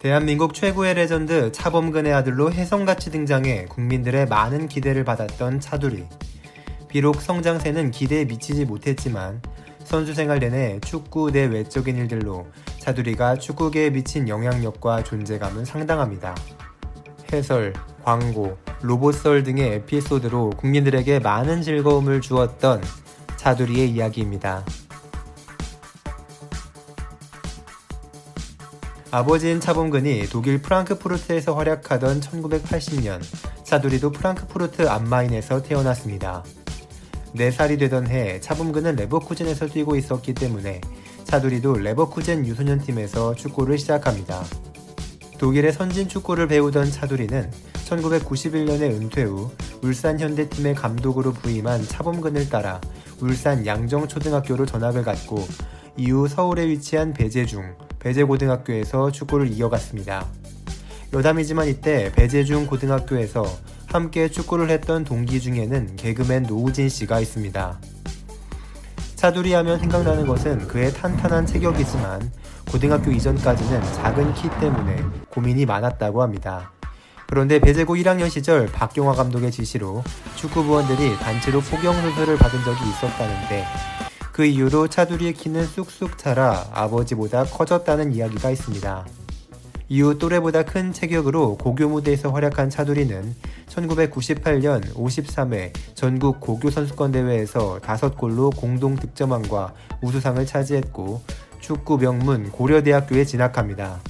대한민국 최고의 레전드 차범근의 아들로 혜성같이 등장해 국민들의 많은 기대를 받았던 차두리. 비록 성장세는 기대에 미치지 못했지만 선수 생활 내내 축구 내 외적인 일들로 차두리가 축구계에 미친 영향력과 존재감은 상당합니다. 해설, 광고, 로봇설 등의 에피소드로 국민들에게 많은 즐거움을 주었던 차두리의 이야기입니다. 아버지인 차범근이 독일 프랑크푸르트에서 활약하던 1980년 차두리도 프랑크푸르트 암마인에서 태어났습니다. 4살이 되던 해 차범근은 레버쿠젠에서 뛰고 있었기 때문에 차두리도 레버쿠젠 유소년팀에서 축구를 시작합니다. 독일의 선진 축구를 배우던 차두리는 1991년에 은퇴 후 울산 현대팀의 감독으로 부임한 차범근을 따라 울산 양정초등학교로 전학을 갔고 이후 서울에 위치한 배재중, 배재고등학교에서 축구를 이어갔습니다. 여담이지만 이때 배재중 고등학교에서 함께 축구를 했던 동기 중에는 개그맨 노우진 씨가 있습니다. 차두리 하면 생각나는 것은 그의 탄탄한 체격이지만 고등학교 이전까지는 작은 키 때문에 고민이 많았다고 합니다. 그런데 배재고 1학년 시절 박경화 감독의 지시로 축구부원들이 단체로 포경 수술을 받은 적이 있었다는데 그 이후로 차두리의 키는 쑥쑥 자라 아버지보다 커졌다는 이야기가 있습니다. 이후 또래보다 큰 체격으로 고교 무대에서 활약한 차두리는 1998년 53회 전국 고교 선수권 대회에서 5골로 공동 득점왕과 우수상을 차지했고 축구 명문 고려대학교에 진학합니다.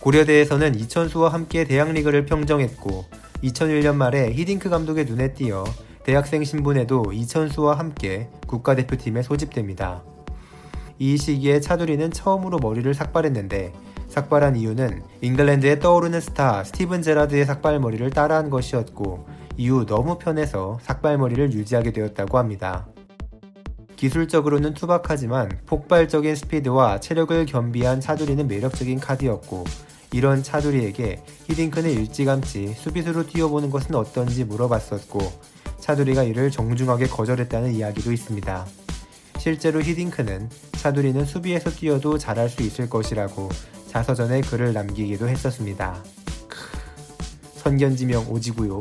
고려대에서는 이천수와 함께 대학리그를 평정했고 2001년 말에 히딩크 감독의 눈에 띄어 대학생 신분에도 이천수와 함께 국가대표팀에 소집됩니다. 이 시기에 차두리는 처음으로 머리를 삭발했는데 삭발한 이유는 잉글랜드의 떠오르는 스타 스티븐 제라드의 삭발머리를 따라한 것이었고 이후 너무 편해서 삭발머리를 유지하게 되었다고 합니다. 기술적으로는 투박하지만 폭발적인 스피드와 체력을 겸비한 차두리는 매력적인 카드였고 이런 차두리에게 히딩크는 일찌감치 수비수로 뛰어보는 것은 어떤지 물어봤었고 차두리가 이를 정중하게 거절했다는 이야기도 있습니다. 실제로 히딩크는 차두리는 수비에서 뛰어도 잘할 수 있을 것이라고 자서전에 글을 남기기도 했었습니다. 선견지명 오지구요.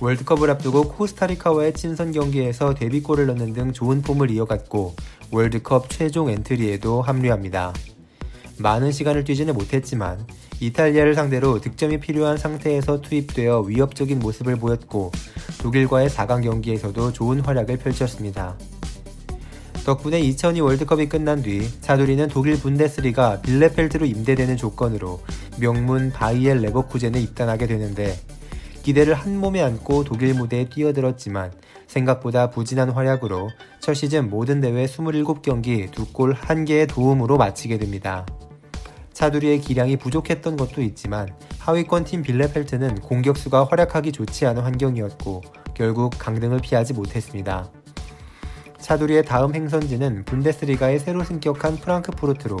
월드컵을 앞두고 코스타리카와의 친선 경기에서 데뷔골을 넣는 등 좋은 폼을 이어갔고 월드컵 최종 엔트리에도 합류합니다. 많은 시간을 뛰지는 못했지만 이탈리아를 상대로 득점이 필요한 상태에서 투입되어 위협적인 모습을 보였고 독일과의 4강 경기에서도 좋은 활약을 펼쳤습니다. 덕분에 2002 월드컵이 끝난 뒤 차두리는 독일 분데스리가 빌레펠트로 임대되는 조건으로 명문 바이엘 레버쿠젠에 입단하게 되는데 기대를 한 몸에 안고 독일 무대에 뛰어들었지만 생각보다 부진한 활약으로 첫 시즌 모든 대회 27경기 2골 1개의 도움으로 마치게 됩니다. 차두리의 기량이 부족했던 것도 있지만 하위권 팀 빌레펠트는 공격수가 활약하기 좋지 않은 환경이었고 결국 강등을 피하지 못했습니다. 차두리의 다음 행선지는 분데스리가의 새로 승격한 프랑크푸르트로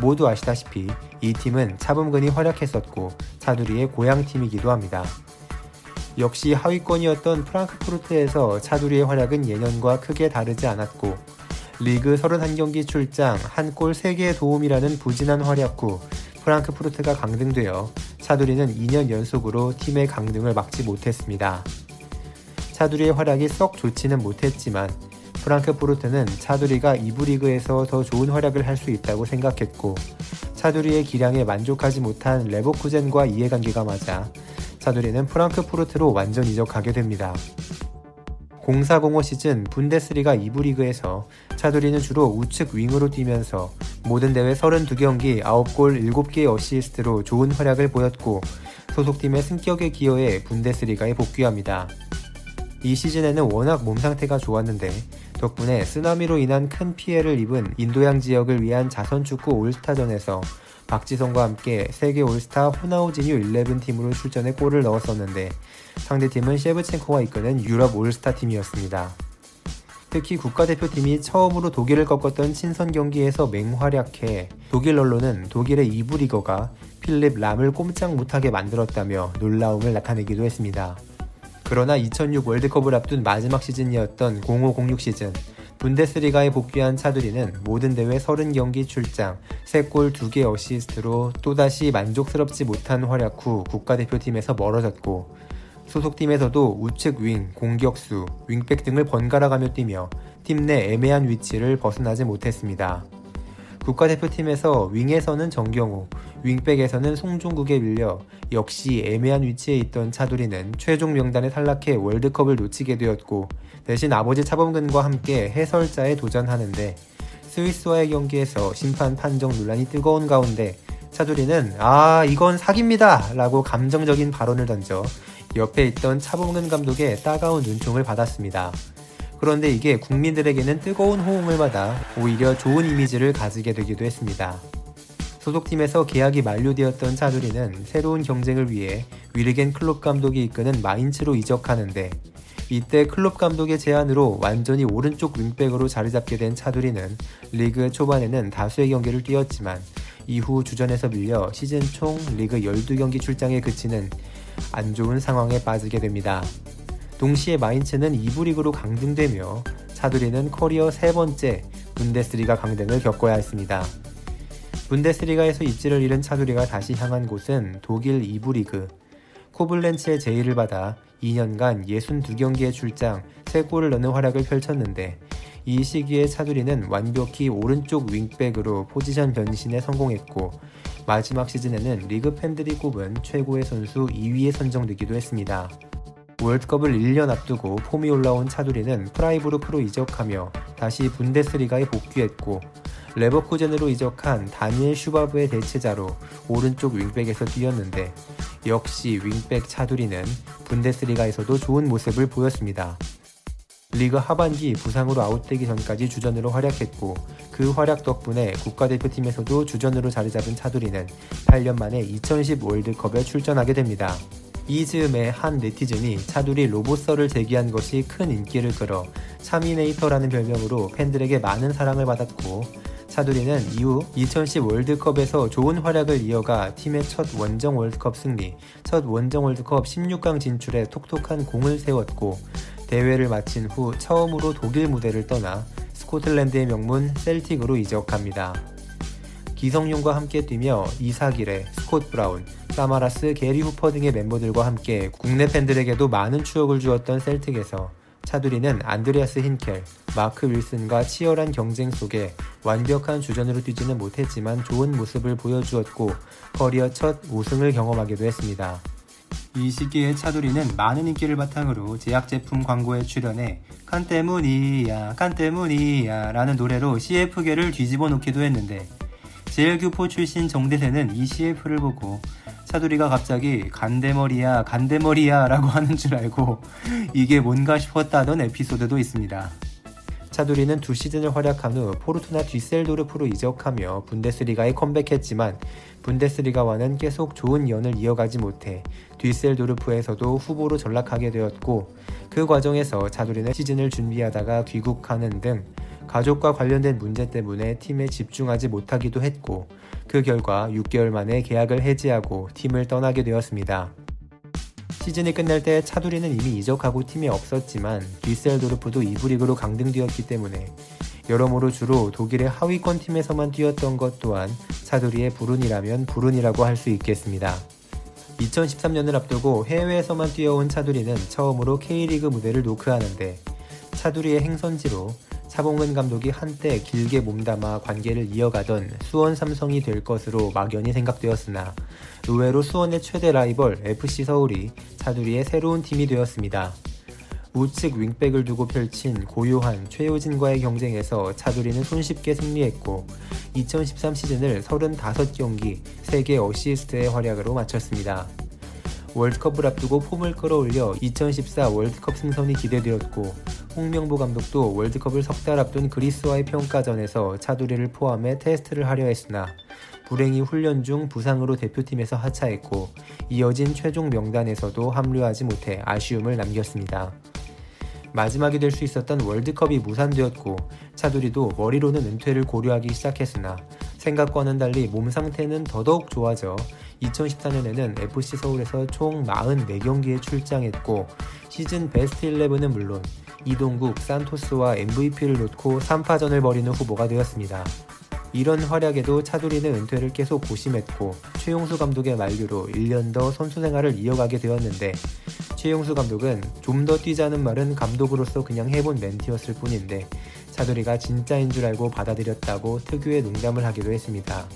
모두 아시다시피 이 팀은 차범근이 활약했었고 차두리의 고향팀이기도 합니다. 역시 하위권이었던 프랑크푸르트에서 차두리의 활약은 예년과 크게 다르지 않았고 리그 31경기 출장, 한 골 3개의 도움이라는 부진한 활약 후 프랑크푸르트가 강등되어 차두리는 2년 연속으로 팀의 강등을 막지 못했습니다. 차두리의 활약이 썩 좋지는 못했지만 프랑크푸르트는 차두리가 2부 리그에서 더 좋은 활약을 할 수 있다고 생각했고 차두리의 기량에 만족하지 못한 레버쿠젠과 이해관계가 맞아 차두리는 프랑크푸르트로 완전 이적하게 됩니다. 0405 시즌 분데스리가 2부 리그에서 차두리는 주로 우측 윙으로 뛰면서 모든 대회 32경기 9골 7개의 어시스트로 좋은 활약을 보였고 소속팀의 승격에 기여해 분데스리가에 복귀합니다. 이 시즌에는 워낙 몸 상태가 좋았는데 덕분에 쓰나미로 인한 큰 피해를 입은 인도양 지역을 위한 자선축구 올스타전에서 박지성과 함께 세계 올스타 호나우지뉴 11팀으로 출전해 골을 넣었었는데 상대팀은 셰브첸코가 이끄는 유럽 올스타 팀이었습니다. 특히 국가대표팀이 처음으로 독일을 꺾었던 친선 경기에서 맹활약해 독일 언론은 독일의 2부 리거가 필립 람을 꼼짝 못하게 만들었다며 놀라움을 나타내기도 했습니다. 그러나 2006 월드컵을 앞둔 마지막 시즌이었던 0506 시즌 분데스리가에 복귀한 차두리는 모든 대회 30경기 출장, 3골 2개 어시스트로 또다시 만족스럽지 못한 활약 후 국가대표팀에서 멀어졌고 소속팀에서도 우측 윙, 공격수, 윙백 등을 번갈아가며 뛰며 팀 내 애매한 위치를 벗어나지 못했습니다. 국가대표팀에서 윙에서는 정경우, 윙백에서는 송중국에 밀려 역시 애매한 위치에 있던 차두리는 최종 명단에 탈락해 월드컵을 놓치게 되었고 대신 아버지 차범근과 함께 해설자에 도전하는데 스위스와의 경기에서 심판 판정 논란이 뜨거운 가운데 차두리는 아 이건 사기입니다 라고 감정적인 발언을 던져 옆에 있던 차범근 감독의 따가운 눈총을 받았습니다. 그런데 이게 국민들에게는 뜨거운 호응을 받아 오히려 좋은 이미지를 가지게 되기도 했습니다. 소속팀에서 계약이 만료되었던 차두리는 새로운 경쟁을 위해 위르겐 클롭 감독이 이끄는 마인츠로 이적하는데 이때 클롭 감독의 제안으로 완전히 오른쪽 윙백으로 자리 잡게 된 차두리는 리그 초반에는 다수의 경기를 뛰었지만 이후 주전에서 밀려 시즌 총 리그 12경기 출장에 그치는 안 좋은 상황에 빠지게 됩니다. 동시에 마인츠는 2부 리그로 강등되며 차두리는 커리어 세 번째 분데스리가 강등을 겪어야 했습니다. 분데스리가에서 입지를 잃은 차두리가 다시 향한 곳은 독일 2부 리그. 코블렌츠의 제의를 받아 2년간 62경기에 출장 3골을 넣는 활약을 펼쳤는데 이 시기에 차두리는 완벽히 오른쪽 윙백으로 포지션 변신에 성공했고 마지막 시즌에는 리그 팬들이 꼽은 최고의 선수 2위에 선정되기도 했습니다. 월드컵을 1년 앞두고 폼이 올라온 차두리는 프라이부르크로 이적하며 다시 분데스리가에 복귀했고 레버쿠젠으로 이적한 다니엘 슈바브의 대체자로 오른쪽 윙백에서 뛰었는데 역시 윙백 차두리는 분데스리가에서도 좋은 모습을 보였습니다. 리그 하반기 부상으로 아웃되기 전까지 주전으로 활약했고 그 활약 덕분에 국가대표팀에서도 주전으로 자리 잡은 차두리는 8년 만에 2010 월드컵에 출전하게 됩니다. 이 즈음에 한 네티즌이 차두리 로보서를 제기한 것이 큰 인기를 끌어 차미네이터라는 별명으로 팬들에게 많은 사랑을 받았고 차두리는 이후 2010 월드컵에서 좋은 활약을 이어가 팀의 첫 원정 월드컵 승리, 첫 원정 월드컵 16강 진출에 톡톡한 공을 세웠고 대회를 마친 후 처음으로 독일 무대를 떠나 스코틀랜드의 명문 셀틱으로 이적합니다. 기성용과 함께 뛰며 이사기레, 스콧 브라운, 사마라스, 게리 후퍼 등의 멤버들과 함께 국내 팬들에게도 많은 추억을 주었던 셀틱에서 차두리는 안드레아스 힌켈, 마크 윌슨과 치열한 경쟁 속에 완벽한 주전으로 뛰지는 못했지만 좋은 모습을 보여주었고 커리어 첫 우승을 경험하기도 했습니다. 이 시기에 차두리는 많은 인기를 바탕으로 제약 제품 광고에 출연해 칸 때문이야 칸 때문이야 라는 노래로 CF계를 뒤집어 놓기도 했는데 제일교포 출신 정대세는 이 CF를 보고 차두리가 갑자기 간대머리야 간대머리야 라고 하는 줄 알고 이게 뭔가 싶었다던 에피소드도 있습니다. 차두리는 두 시즌을 활약한 후 포르투나 뒤셀도르프로 이적하며 분데스리가에 컴백했지만 분데스리가와는 계속 좋은 연을 이어가지 못해 뒤셀도르프에서도 후보로 전락하게 되었고 그 과정에서 차두리는 시즌을 준비하다가 귀국하는 등 가족과 관련된 문제 때문에 팀에 집중하지 못하기도 했고 그 결과 6개월 만에 계약을 해지하고 팀을 떠나게 되었습니다. 시즌이 끝날 때 차두리는 이미 이적하고 팀에 없었지만 뒤셀도르프도 2부 리그로 강등되었기 때문에 여러모로 주로 독일의 하위권 팀에서만 뛰었던 것 또한 차두리의 불운이라면 불운이라고 할 수 있겠습니다. 2013년을 앞두고 해외에서만 뛰어온 차두리는 처음으로 K리그 무대를 노크하는데 차두리의 행선지로 차봉근 감독이 한때 길게 몸담아 관계를 이어가던 수원 삼성이 될 것으로 막연히 생각되었으나 의외로 수원의 최대 라이벌 FC 서울이 차두리의 새로운 팀이 되었습니다. 우측 윙백을 두고 펼친 고요한 최효진과의 경쟁에서 차두리는 손쉽게 승리했고 2013 시즌을 35경기 3개 어시스트의 활약으로 마쳤습니다. 월드컵을 앞두고 폼을 끌어올려 2014 월드컵 승선이 기대되었고 홍명보 감독도 월드컵을 석 달 앞둔 그리스와의 평가전에서 차두리를 포함해 테스트를 하려 했으나 불행히 훈련 중 부상으로 대표팀에서 하차했고 이어진 최종 명단에서도 합류하지 못해 아쉬움을 남겼습니다. 마지막이 될 수 있었던 월드컵이 무산되었고 차두리도 머리로는 은퇴를 고려하기 시작했으나 생각과는 달리 몸 상태는 더더욱 좋아져 2014년에는 FC 서울에서 총 44경기에 출장했고 시즌 베스트 11은 물론 이동국, 산토스와 MVP를 놓고 3파전을 벌이는 후보가 되었습니다. 이런 활약에도 차두리는 은퇴를 계속 고심했고 최용수 감독의 만류로 1년 더 선수 생활을 이어가게 되었는데 최용수 감독은 좀 더 뛰자는 말은 감독으로서 그냥 해본 멘트였을 뿐인데 차두리가 진짜인 줄 알고 받아들였다고 특유의 농담을 하기도 했습니다.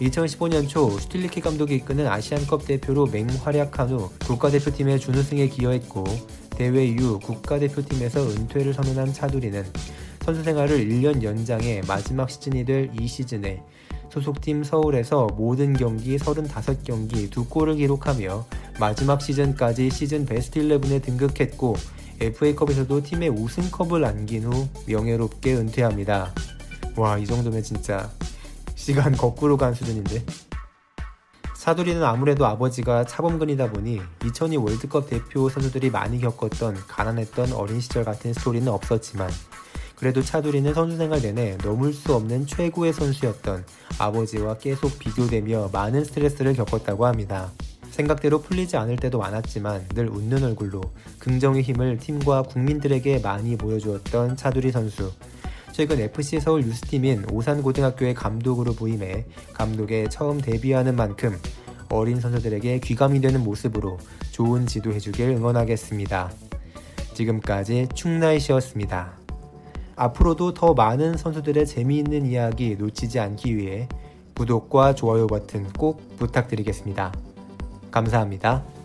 2015년 초 슈틸리키 감독이 이끄는 아시안컵 대표로 맹활약한 후 국가대표팀의 준우승에 기여했고 대회 이후 국가대표팀에서 은퇴를 선언한 차두리는 선수 생활을 1년 연장해 마지막 시즌이 될 이 시즌에 소속팀 서울에서 모든 경기 35경기 2골을 기록하며 마지막 시즌까지 시즌 베스트 11에 등극했고 FA컵에서도 팀의 우승컵을 안긴 후 명예롭게 은퇴합니다. 와, 이 정도면 진짜 시간 거꾸로 간 수준인데. 사두리는 아무래도 아버지가 차범근이다 보니 2002 월드컵 대표 선수들이 많이 겪었던 가난했던 어린 시절 같은 스토리는 없었지만 그래도 차두리는 선수 생활 내내 넘을 수 없는 최고의 선수였던 아버지와 계속 비교되며 많은 스트레스를 겪었다고 합니다. 생각대로 풀리지 않을 때도 많았지만 늘 웃는 얼굴로 긍정의 힘을 팀과 국민들에게 많이 보여주었던 차두리 선수. 최근 FC 서울 유스팀인 오산고등학교의 감독으로 부임해 감독에 처음 데뷔하는 만큼 어린 선수들에게 귀감이 되는 모습으로 좋은 지도해주길 응원하겠습니다. 지금까지 충나이시였습니다. 앞으로도 더 많은 선수들의 재미있는 이야기 놓치지 않기 위해 구독과 좋아요 버튼 꼭 부탁드리겠습니다. 감사합니다.